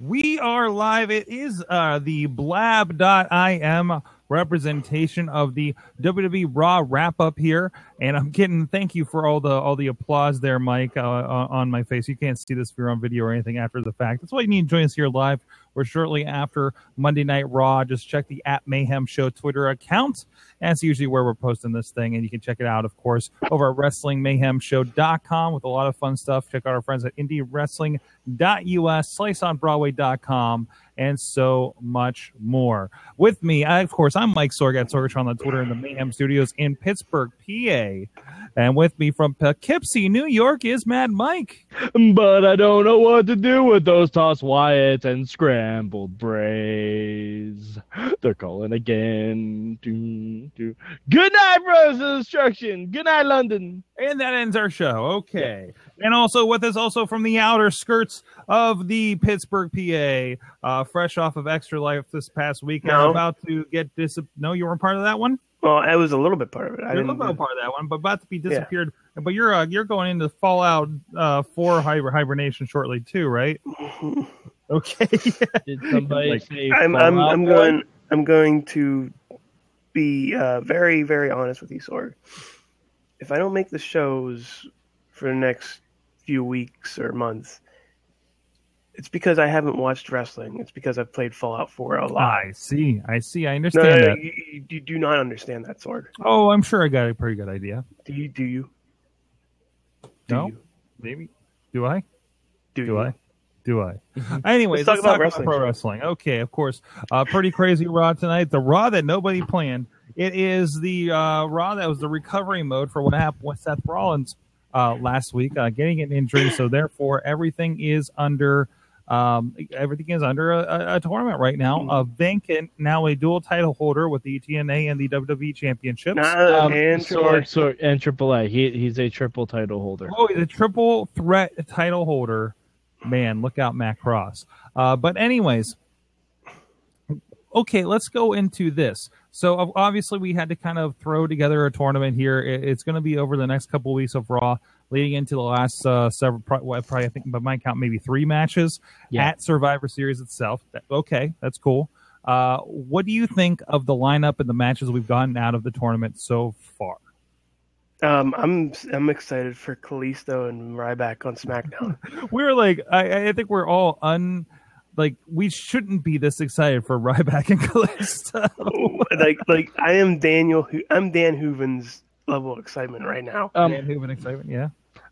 We are live. It is uh, the blab.im representation of the WWE Raw wrap up here, and I'm getting thank you for all the all the applause there, Mike, uh, uh, on my face. You can't see this if you're on video or anything after the fact. That's why you need to join us here live. We're shortly after Monday Night Raw. Just check the at Mayhem Show Twitter account. That's usually where we're posting this thing, and you can check it out, of course, over at WrestlingMayhemShow.com with a lot of fun stuff. Check out our friends at IndieWrestling.us, SliceOnBroadway.com, and so much more. With me, I, of course, I'm Mike Sorg at Sorgatron on Twitter in the Mayhem Studios in Pittsburgh, PA. And with me from Poughkeepsie, New York, is Mad Mike. But I don't know what to do with those tossed Wyatts and scrambled brays. They're calling again. Doo, doo. Good night, Bros of Destruction. Good night, London. And that ends our show. Okay. And also with us, also from the outer skirts of the Pittsburgh, PA, uh, fresh off of Extra Life this past weekend, No. about to get dis. No, you weren't part of that one. Well, I was a little bit part of it. I You're a didn't. little bit part of that one, but about to be disappeared. But you're uh, you're going into Fallout uh, Four hiber- hibernation shortly too, right? Okay. Did somebody Like, say I'm I'm I'm Boy? going I'm going to be uh, very very honest with you, Sorg. If I don't make the shows for the next few weeks or months, it's because I haven't watched wrestling. It's because I've played Fallout 4 a lot. I see. I see. I understand no, no, that. you, you, you do not understand that, Sorg. Oh, I'm sure I got a pretty good idea. Do you? Do you? Do No? you? Maybe. Do I? Do, Do you? I? Do I? Anyways, Let's talk about wrestling. pro wrestling. Okay, of course. Uh, pretty crazy Raw tonight. The Raw that nobody planned. It is the uh, Raw that was the recovery mode for what happened with Seth Rollins uh, last week, uh, getting an injury. So therefore, everything is under. Um, everything is under a, a, a tournament right now. A Uh, and now a dual title holder with the TNA and the WWE championships. Nah, Um, and Sorg, Sorg, and AAA. He, he's a triple title holder. Oh, the triple threat title holder. Man, look out, Matt Cross. Uh, but anyways, okay, let's go into this. So obviously, we had to kind of throw together a tournament here. It- It's going to be over the next couple of weeks of Raw, leading into the last uh, several, pro- well, probably I think by my count, maybe three matches Yeah. at Survivor Series itself. That- Okay, that's cool. Uh, what do you think of the lineup and the matches we've gotten out of the tournament so far? um, I'm I'm excited for Kalisto and Ryback on SmackDown. we're like I, I think we're all un like we shouldn't be this excited for Ryback and Kalisto. like like I am Daniel. I'm Dan Hooven's level of excitement right now. Um, Man, Hooven excitement, yeah.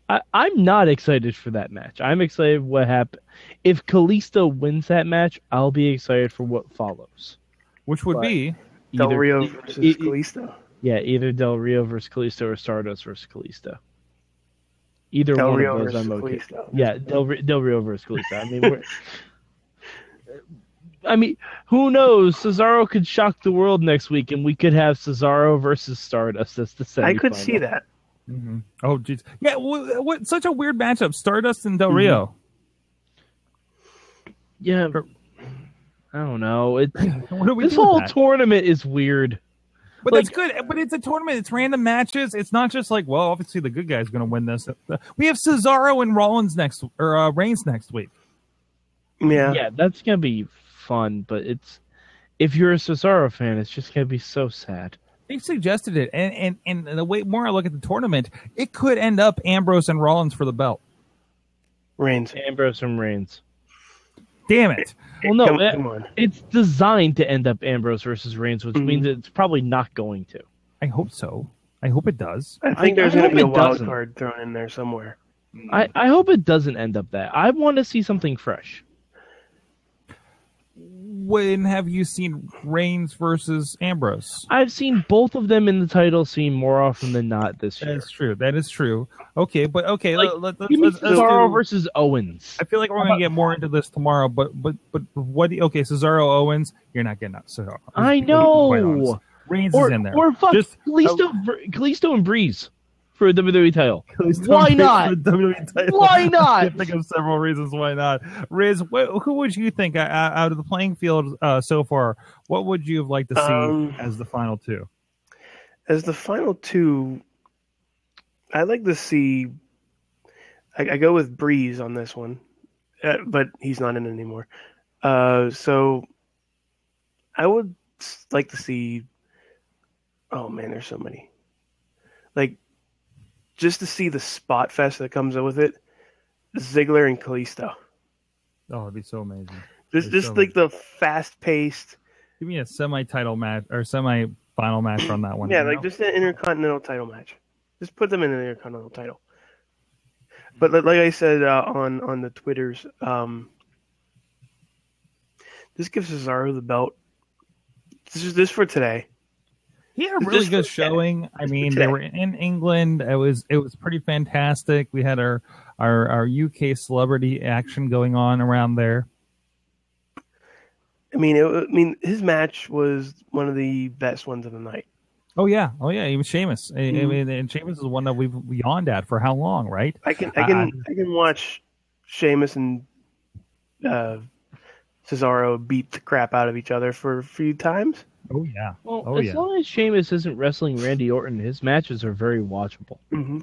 I, I'm not excited for that match. I'm excited what happened. If Kalisto wins that match, I'll be excited for what follows. Which would But- be Del Either- Rio versus e- Kalisto. Yeah, either Del Rio versus Kalisto or Stardust versus Kalisto. Either Del one Rio of those, versus I'm okay. Kalisto. Yeah, Del, Ri- Del Rio versus Kalisto. I mean, we're, I mean, who knows? Cesaro could shock the world next week, and we could have Cesaro versus Stardust as the semifinal. I could see that. Oh jeez, yeah. What, what such a weird matchup? Stardust and Mm-hmm. Del Rio. Yeah, I don't know. It, What do we this do whole that? tournament is weird. But like- that's good. But it's a tournament. It's random matches. It's not just like, well, obviously the good guy's going to win this. We have Cesaro and Rollins next, or uh, Reigns next week. Yeah. Yeah, that's gonna be fun, but it's if you're a Cesaro fan, it's just gonna be so sad. They suggested it, and and and the way more I look at the tournament, it could end up Ambrose and Rollins for the belt. Reigns. Ambrose and Reigns. Damn it! Well, no, come, that- come on. it's designed to end up Ambrose versus Reigns, which Mhm. means it's probably not going to. I hope so. I hope it does. I I- think there's going to be a wild doesn't. card thrown in there somewhere. I, I hope it doesn't end up that. I want to see something fresh. When have you seen Reigns versus Ambrose? I've seen both of them in the title scene more often than not this year. is true. That is true. Okay, but okay, Like, let, let, Give me let's, let's Cesaro do- versus Owens. I feel like we're going to get more into this tomorrow, but but but what? Okay, Cesaro Owens, you're not getting that. Cesaro. I To be quite know. Reigns Or, is in there. or fuck Just- Kalisto, Ver- oh. Kalisto and Breeze for a WWE title. Why not? WWE title. Why I not? can think of several reasons why not. Riz, wh- who would you think uh, out of the playing field uh, so far? What would you have liked to see Um, as the final two? As the final two, I'd like to see. I, I go with Breeze on this one, uh, but he's not in it anymore. Uh, so I would like to see. Oh man, there's so many. Like, just to see the spot fest that comes with it, Ziggler and Kalisto. Oh, it'd be so amazing. Just, just so like the fast paced. Give me a semi-title match or semi-final match on that one. Yeah, like know? just an intercontinental title match. Just put them in an intercontinental title. But like I said uh, on on the twitters, um, this gives Cesaro the belt. This is this for today. He had a really Just good showing. I mean, they were in England. It was it was pretty fantastic. We had our our our UK celebrity action going on around there. I mean, it, I mean, his match was one of the best ones of the night. Oh yeah, oh yeah, even Sheamus. I- I mean, and Sheamus is one that we've yawned at for how long, right? I can, I can, Uh, I can watch Sheamus and uh, Cesaro beat the crap out of each other for a few times. Oh yeah, Well, Oh, as yeah. long as Sheamus isn't wrestling Randy Orton, his matches are very watchable. hmm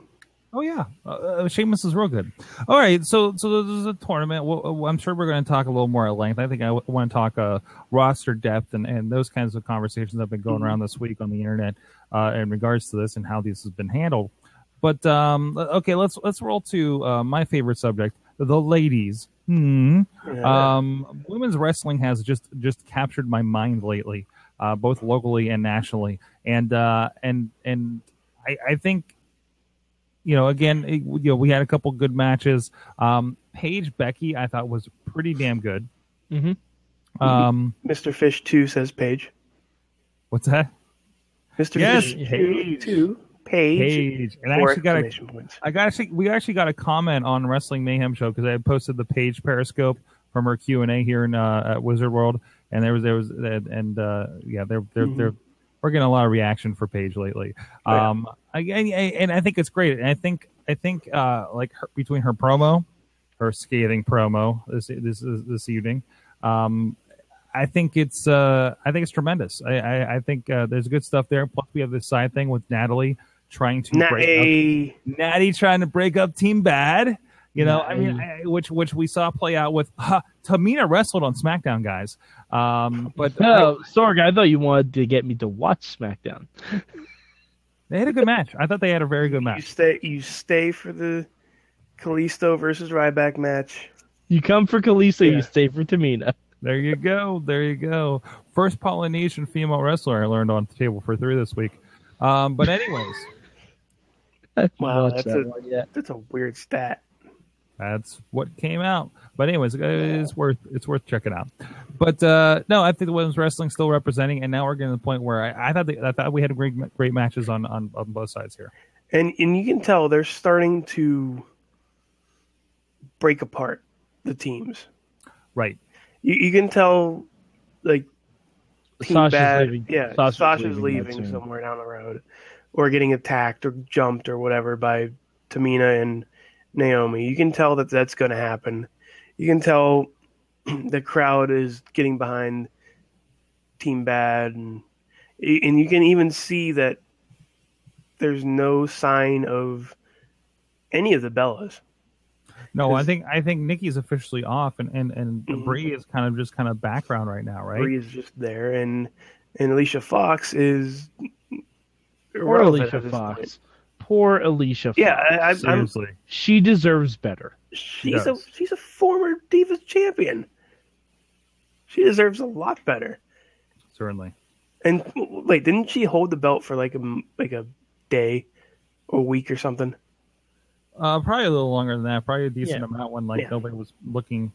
oh yeah. Uh, uh, Sheamus is real good. All right, so so this is a tournament. Well, I'm sure we're going to talk a little more at length. I think I w- want to talk uh, roster depth and, and those kinds of conversations that have been going Mhm. around this week on the internet uh, in regards to this and how this has been handled. But um, okay, let's let's roll to uh, my favorite subject, the ladies. Hmm. Yeah. Um, women's wrestling has just just captured my mind lately, uh, both locally and nationally, and uh, and and I, I think, you know, again, it- you know, we had a couple good matches. Um, Paige Becky, I thought was pretty damn good. Mm-hmm. Um, Mr. Fish two says Page. what's that? Mr. Yes, Fish Paige. two Page. Page, and I actually got a points. I got actually we actually got a comment on Wrestling Mayhem show because I had posted the Paige Periscope from her Q and A here in uh, at Wizard World, and there was there was and uh, yeah, they're they're Mhm. they're we're getting a lot of reaction for Paige lately. Yeah. Um, I, I, and I think it's great, and I think I think uh, like her, between her promo, her scathing promo this this this evening. Um, I think it's uh, I think it's tremendous. I I, I think uh, there's good stuff there. Plus, we have this side thing with Natalie trying to Nah, break up Natty trying to break up Team Bad. You know, I mean, I, which which we saw play out with uh, Tamina wrestled on SmackDown, guys. Um, but No, Sorg, I thought you wanted to get me to watch SmackDown. they had a good match. I thought they had a very good match. you match. stay. You stay for the Kalisto versus Ryback match. You come for Kalisto, Yeah. you stay for Tamina. There you go. There you go. First Polynesian female wrestler I learned on table for three this week. Um, but anyways, Wow, that's that a- That's a weird stat. That's what came out. But anyways, it's worth it's worth checking out. But uh, no, I think the women's wrestling still representing, and now we're getting to the point where I, I thought they, I thought we had great great matches on, on on both sides here. and and you can tell they're starting to break apart the teams. Right. You, you can tell, like Team Sasha's Bad, leaving. yeah, Sasha's Sasha's, leaving leaving, somewhere down the road, or getting attacked or jumped or whatever by Tamina and Naomi. You can tell that that's going to happen. You can tell the crowd is getting behind Team Bad, and and you can even see that there's no sign of any of the Bellas. No, I think I think Nikki's officially off, and and and Mhm. Brie is kind of just kind of background right now, right? Brie is just there, and and Alicia Fox is irrelevant Alicia Fox. Point. Poor Alicia Fox. Yeah, I, I, I'm Seriously, She deserves better. she's a she's a former Divas champion. She deserves a lot better. certainly. And wait, didn't she hold the belt for like a m- like a day or a week or something? Uh, probably a little longer than that. Probably a decent Yeah. amount when like Yeah. nobody was looking,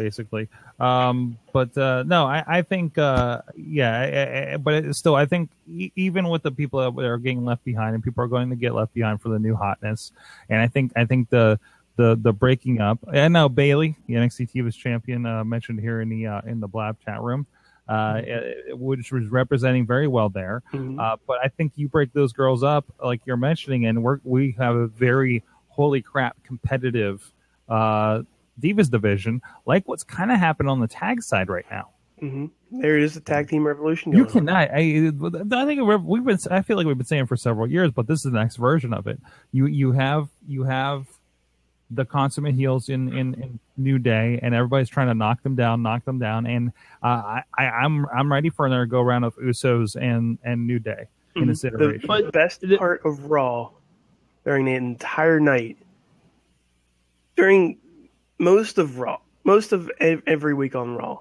basically. Um, but uh, no, I, I think uh, yeah, I, I, but still, I think e- even with the people that are getting left behind, and people are going to get left behind for the new hotness, and I think I think the the the breaking up. And now Bayley, the NXT TV's champion, uh, mentioned here in the uh, in the Blab chat room. Uh, eh, which was representing very well there. Mhm. Uh, but I think you break those girls up, like you're mentioning, and we're, we have a very holy crap competitive uh, Divas division, like what's kind of happened on the tag side right now. hmm There is a tag team revolution. You Going on. cannot. I, I think we've we've been. I feel like we've been saying for several years, but this is the next version of it. You you have you have the consummate heels in, in, in New Day, and everybody's trying to knock them down, knock them down, and uh, I, I I'm I'm ready for another go round of Usos and and New Day in this Mm-hmm. The, iteration. the best part of Raw during the entire night, during most of Raw, most of every week on Raw,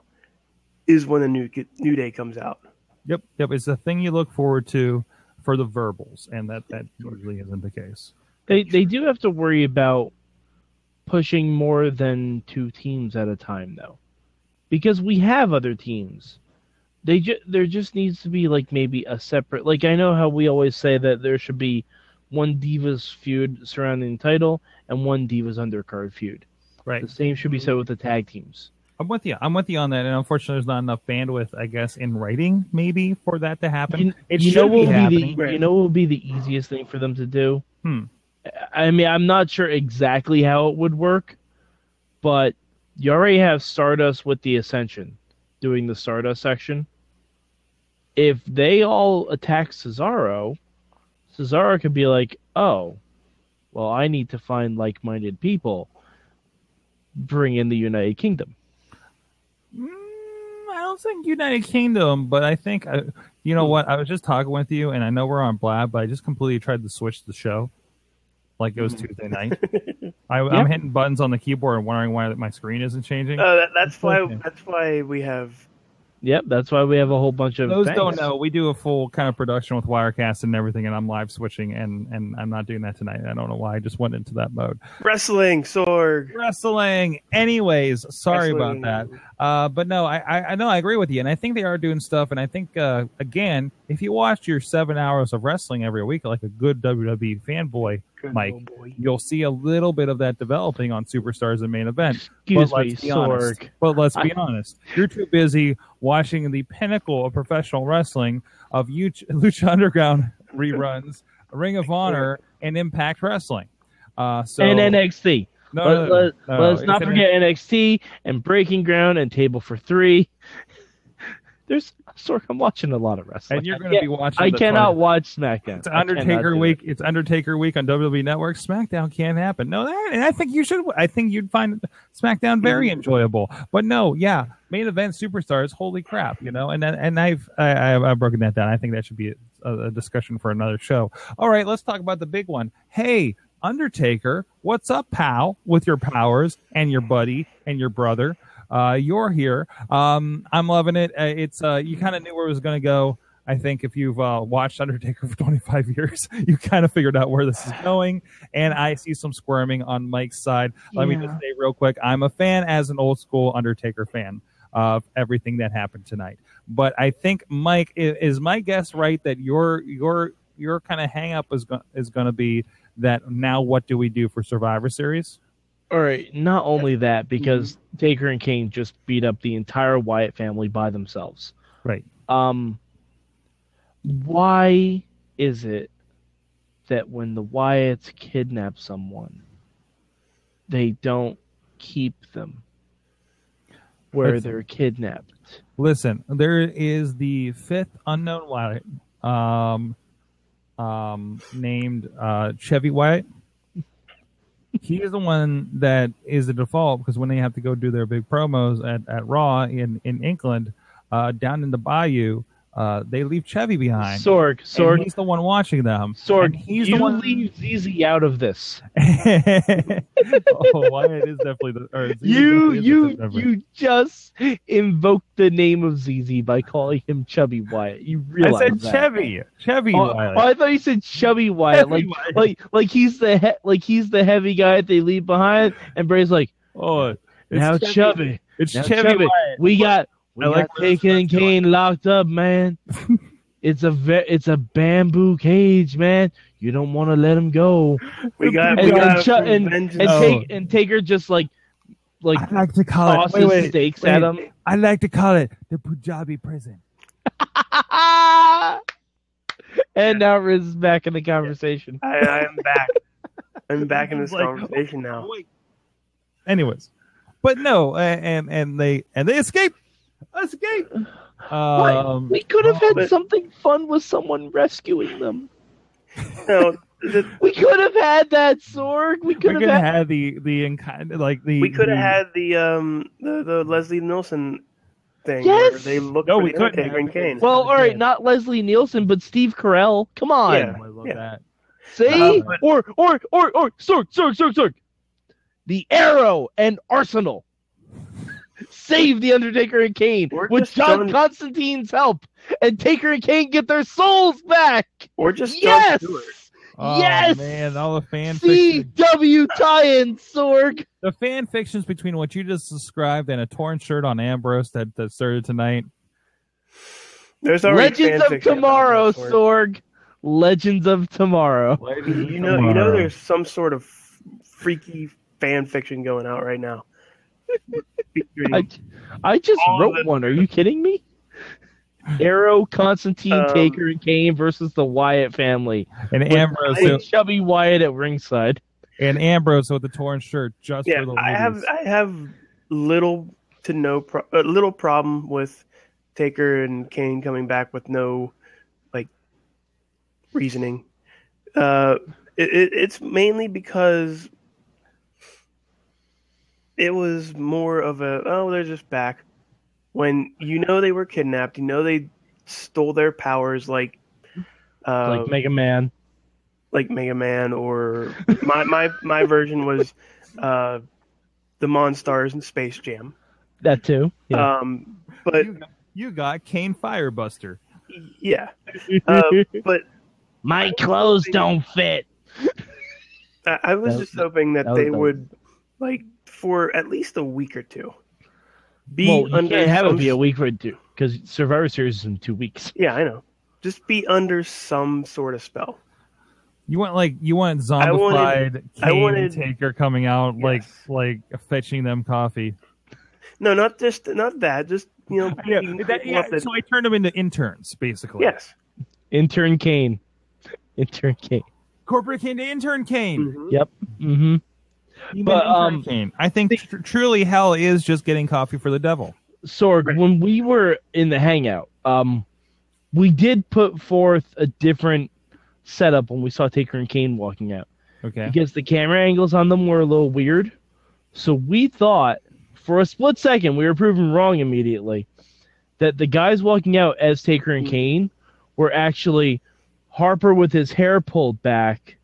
is when a new New Day comes out. Yep, yep. It's the thing you look forward to for the verbals, and that that usually isn't the case. They they do have to worry about pushing more than two teams at a time though. Because we have other teams. They ju- there just needs to be like maybe a separate like I know how we always say that there should be one Divas feud surrounding the title and one Divas undercard feud. Right. The same should be said with the tag teams. I'm with you. I'm with you on that. And unfortunately, there's not enough bandwidth, I guess, in writing maybe for that to happen. You, it you should know be what be happening. the you know what would be the easiest thing for them to do? Hmm. I mean, I'm not sure exactly how it would work, but you already have Stardust with the Ascension doing the Stardust section. If they all attack Cesaro, Cesaro could be like, "Oh, well, I need to find like-minded people. Bring in the United Kingdom." Mm, I don't think United Kingdom, but I think uh, you know what? I was just talking with you, and I know we're on Blab, but I just completely tried to switch the show, like it was Tuesday night. I, Yeah. I'm hitting buttons on the keyboard and wondering why my screen isn't changing. Uh, that, that's why. Okay. That's why we have. Yep, that's why we have a whole bunch of Those things. don't know. We do a full kind of production with Wirecast and everything, and I'm live switching, and and I'm not doing that tonight. I don't know why. I just went into that mode. Wrestling, Sorg. Wrestling. Anyways, sorry Wrestling. about that. Uh, but no, I, I I know I agree with you, and I think they are doing stuff. And I think uh, again, if you watch your seven hours of wrestling every week, like a good WWE fanboy, Good Mike. you'll see a little bit of that developing on Superstars and main event. Excuse but me, let's be honest. But let's be I- honest. You're too busy watching the pinnacle of professional wrestling of Lucha Lucha Underground reruns, Ring of Honor, and Impact Wrestling. Uh, so and NXT. no, Let, no, no, let, no, let's not it's an- forget NXT and Breaking Ground and Table for Three. There's Sorg, I'm watching a lot of wrestling. and you're going to be watching. I the cannot card. watch SmackDown. It's Undertaker do it. week. It's Undertaker week on WWE Network. SmackDown can't happen. No, that, and I think you should. I think you'd find SmackDown very mm-hmm. enjoyable. But no, yeah, main event superstars. Holy crap, you know. And then, and I've I, I've, I've broken that down. I think that should be a, a discussion for another show. All right, let's talk about the big one. Hey, Undertaker, what's up, pal? With your powers and your buddy and your brother. Uh, you're here. Um, I'm loving it. Uh, it's uh, you kind of knew where it was going to go. I think if you've uh, watched Undertaker for 25 years, you kind of figured out where this is going. And I see some squirming on Mike's side. Let me just say real quick I'm a fan as an old school Undertaker fan of everything that happened tonight. But I think, Mike, is my guess right that your your your kind of hang up is, go- is going to be that now what do we do for Survivor Series? All right, not only that, because Taker and Kane just beat up the entire Wyatt family by themselves. Right. Um, why is it that when the Wyatts kidnap someone, they don't keep them where That's- they're kidnapped? Listen, there is the fifth unknown Wyatt, um, um, named uh, Chevy Wyatt. He is the one that is the default because when they have to go do their big promos at, at Raw in in England, uh, down in the Bayou, uh, they leave Chevy behind. Sorg, Sorg, he's the one watching them. Sorg, he's the one. leave ZZ out of this. oh, Wyatt is definitely the. Or ZZ You definitely is the you you just invoked the name of ZZ by calling him Chubby Wyatt. You really. I said that. Chevy. Chevy Oh, Wyatt. oh, I thought you said Chubby Wyatt, Chevy like Wyatt. like like he's the he- like he's the heavy guy that they leave behind, and Bray's like Oh, it's now Chevy. Chubby, It's now Chevy, Chubby. Wyatt. we got we I like got where this Taker and is going. Kane locked up, man. it's a ve- it's a bamboo cage, man. You don't want to let him go. We got. And, We and, got Chu- and, vengeance. and, Oh. take, and Taker just like like I like to call it. Wait, wait, steaks wait. at him. I like to call it the Punjabi prison. and now Riz is back in the conversation. I, I am back. I'm back in this Like, oh, conversation now. Wait. Anyways, but no, and and they and they escape. Escape. Um, We could have had but- something fun with someone rescuing them. No, the, We could have had that Sorg. We We could could have have had. had the the inki- like the we could have the- had the um the, the Leslie Nielsen thing Yes! where they look No, we the couldn't have and Kane. Well, all right, not Leslie Nielsen, but Steve Carell. Come on. Yeah. I love Yeah. that. See? Um, but- or or or or Sorg, Sorg, Sorg, Sorg. The Arrow and Arsenal save the Undertaker and Kane We're with just John done- Constantine's help, and Taker and Kane get their souls back. or just yes, Jon Stewart. Oh, yes. man, all the fan fiction, CW tie-in, Sorg. the fan fictions between what you just described and a torn shirt on Ambrose that, that started tonight. There's already Legends of Tomorrow. Sorg. Legends of Tomorrow. You know, you know, there's some sort of freaky fan fiction going out right now. Featuring- I, I just All wrote one. Are you kidding me? Arrow, Constantine, Um, Taker, and Kane versus the Wyatt family. And With Ambrose Big chubby Wyatt at ringside. and Ambrose with the torn shirt just yeah, for the I have. I have little to no pro- uh, little problem with Taker and Kane coming back with no like reasoning. Uh, it, it, it's mainly because it was more of a oh they're just back when you know they were kidnapped, you know they stole their powers like uh, like Mega Man. like Mega Man or my my my version was uh the Monstars and Space Jam. That too. Yeah. Um but you, you got Kane Firebuster. yeah. Uh, but My clothes don't fit. I, I was That- just hoping that that they would like for at least a week or two be well, you under can't have it be a week or two because Survivor Series is in two weeks. Yeah, I know. Just be under some sort of spell. You want like you want I wanted- zombified I Kane wanted- Taker coming out like Yes. like fetching them coffee. No, not just not that. Just you know, Yeah, that- yeah, up that- so I turned them into interns basically. yes. Intern Kane. Intern Kane. corporate Kane to intern Kane. Mhm. Yep. Mm-hmm. You But, um, Kane. I think tr- truly hell is just getting coffee for the devil. Sorg, Right. when we were in the hangout, um, we did put forth a different setup when we saw Taker and Kane walking out Okay. because the camera angles on them were a little weird. So we thought, for a split second, we were proven wrong immediately that the guys walking out as Taker and Kane were actually Harper with his hair pulled back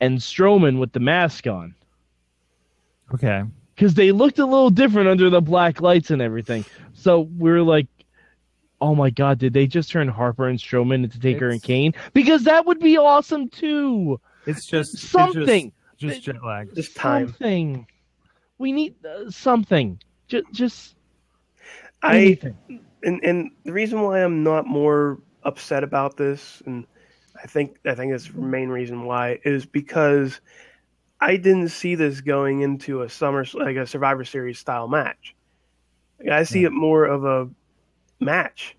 and Strowman with the mask on Okay. because they looked a little different under the black lights and everything. So we were like, "Oh my god, did they just turn Harper and Strowman into Taker and Kane?" Because that would be awesome too. It's just it's Something, Just, just jet lag. Just time. something. We need uh, something. Just, just I and and the reason why I'm not more upset about this, and I think I think that's the main reason why is because I didn't see this going into a summer like a Survivor Series style match. I see it more of a match,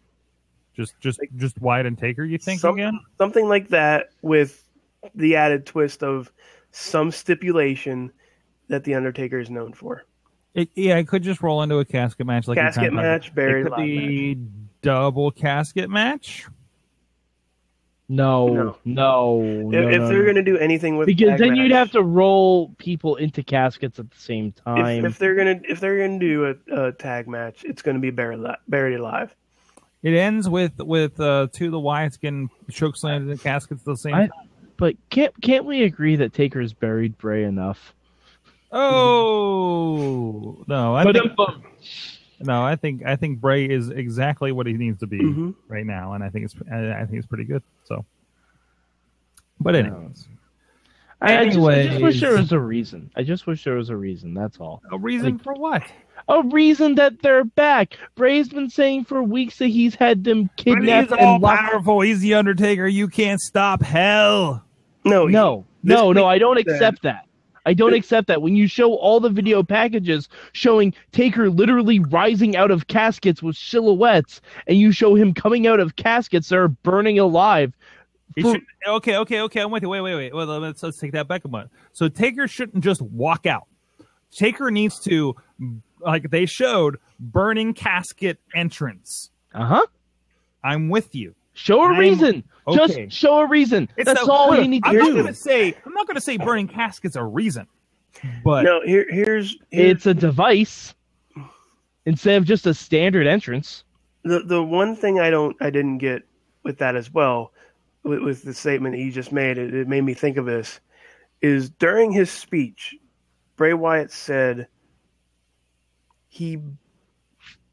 Just just just Wyatt and Taker. You think Some- again? something like that, with the added twist of some stipulation that the Undertaker is known for. It, yeah, it could just roll into a casket match like Casket match, It could be double casket match. No, No. no, If, no, if no, they're no. going to do anything with because tag then you'd have to roll people into caskets at the same time. if they're gonna if they're gonna do a, a tag match, it's gonna be buried buried alive. It ends with with uh, two of the Wyatts getting choke slammed in the caskets at the same I- time. but can't can't we agree that Taker's buried Bray enough? Oh no! I But think um, no. I think I think Bray is exactly what he needs to be Mhm. right now, and I think it's I I think it's pretty good. So, but anyways, I, I, just, I just wish there was a reason. I just wish there was a reason. That's all. a reason Like- for what? A reason that they're back. Bray's been saying for weeks that he's had them But kidnapped he's all and locked. powerful. He's the Undertaker. You can't stop hell. No, No, This no, no. I don't accept that. I don't accept that. When you show all the video packages showing Taker literally rising out of caskets with silhouettes, and you show him coming out of caskets that are burning alive, For- should, okay, okay, okay. I'm with you. Wait, wait, wait. Well, let's let's take that back a minute. So Taker shouldn't just walk out. Taker needs to, like they showed, burning casket entrance. uh huh. I'm with you. Show a I'm- reason. okay. Just show a reason. It's That's the- all look, you need to I'm not gonna say I'm not gonna say burning caskets a reason, but No, here here's, here's It's a device instead of just a standard entrance. the the one thing I don't I didn't get with that as well with, with the statement that you just made. It, it made me think of this. Is during his speech, Bray Wyatt said he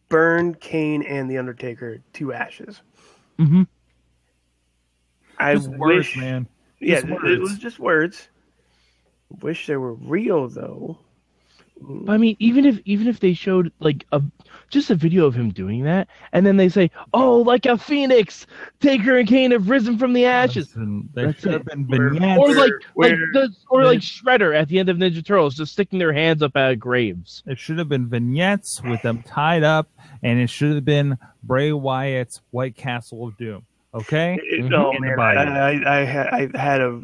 burned Kane and the Undertaker to ashes. Mhm. I just words, wish, man. yeah, Just it- it was just words. Wish they were real though. I mean, even if even if they showed like a just a video of him doing that, and then they say, "Oh, like a phoenix, Taker and Kane have risen from the ashes," Listen, there That's should have been Where- vignettes. or like like the or the- like Shredder at the end of Ninja Turtles, just sticking their hands up out of graves. It should have been vignettes with them tied up, and it should have been Bray Wyatt's White Castle of Doom. Okay, It- oh man. I, I, I, had, I had a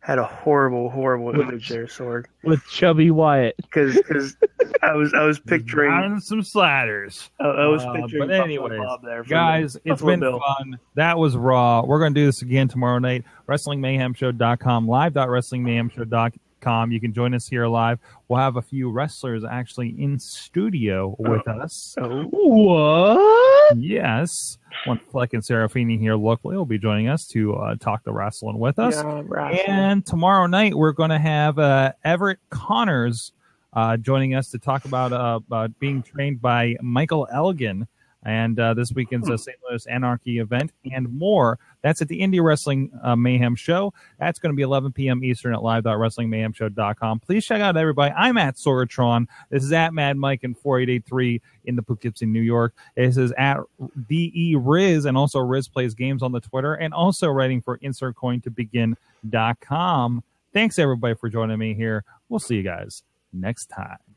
had a horrible, horrible image there, Sorg, with Chubby Wyatt. because I was I was picturing I, some sliders. I was Uh, picturing but Buffalo anyways, Bob there, Guys, it's been Bill. fun. That was Raw. We're going to do this again tomorrow night. WrestlingMayhemShow.com, live.wrestlingmayhemshow.com. You can join us here live. We'll have a few wrestlers actually in studio with us. Oh, What? Yes. One Fleck and Serafini here locally will be joining us to uh, talk the wrestling with us. yeah, right. And tomorrow night, we're going to have uh, Everett Connors uh, joining us to talk about uh, uh, being trained by Michael Elgin and uh, this weekend's uh, St. Louis Anarchy event and more. That's at the Indie Wrestling uh, Mayhem Show. That's going to be 11 p.m. Eastern at live.wrestlingmayhemshow.com. Please check out everybody. I'm at Sorgatron. This is at Mad Mike in 4883 in the Poughkeepsie, New York. This is at DE Riz and also Riz Plays Games on the Twitter and also writing for InsertCoinToBegin.com. Thanks everybody for joining me here. We'll see you guys next time.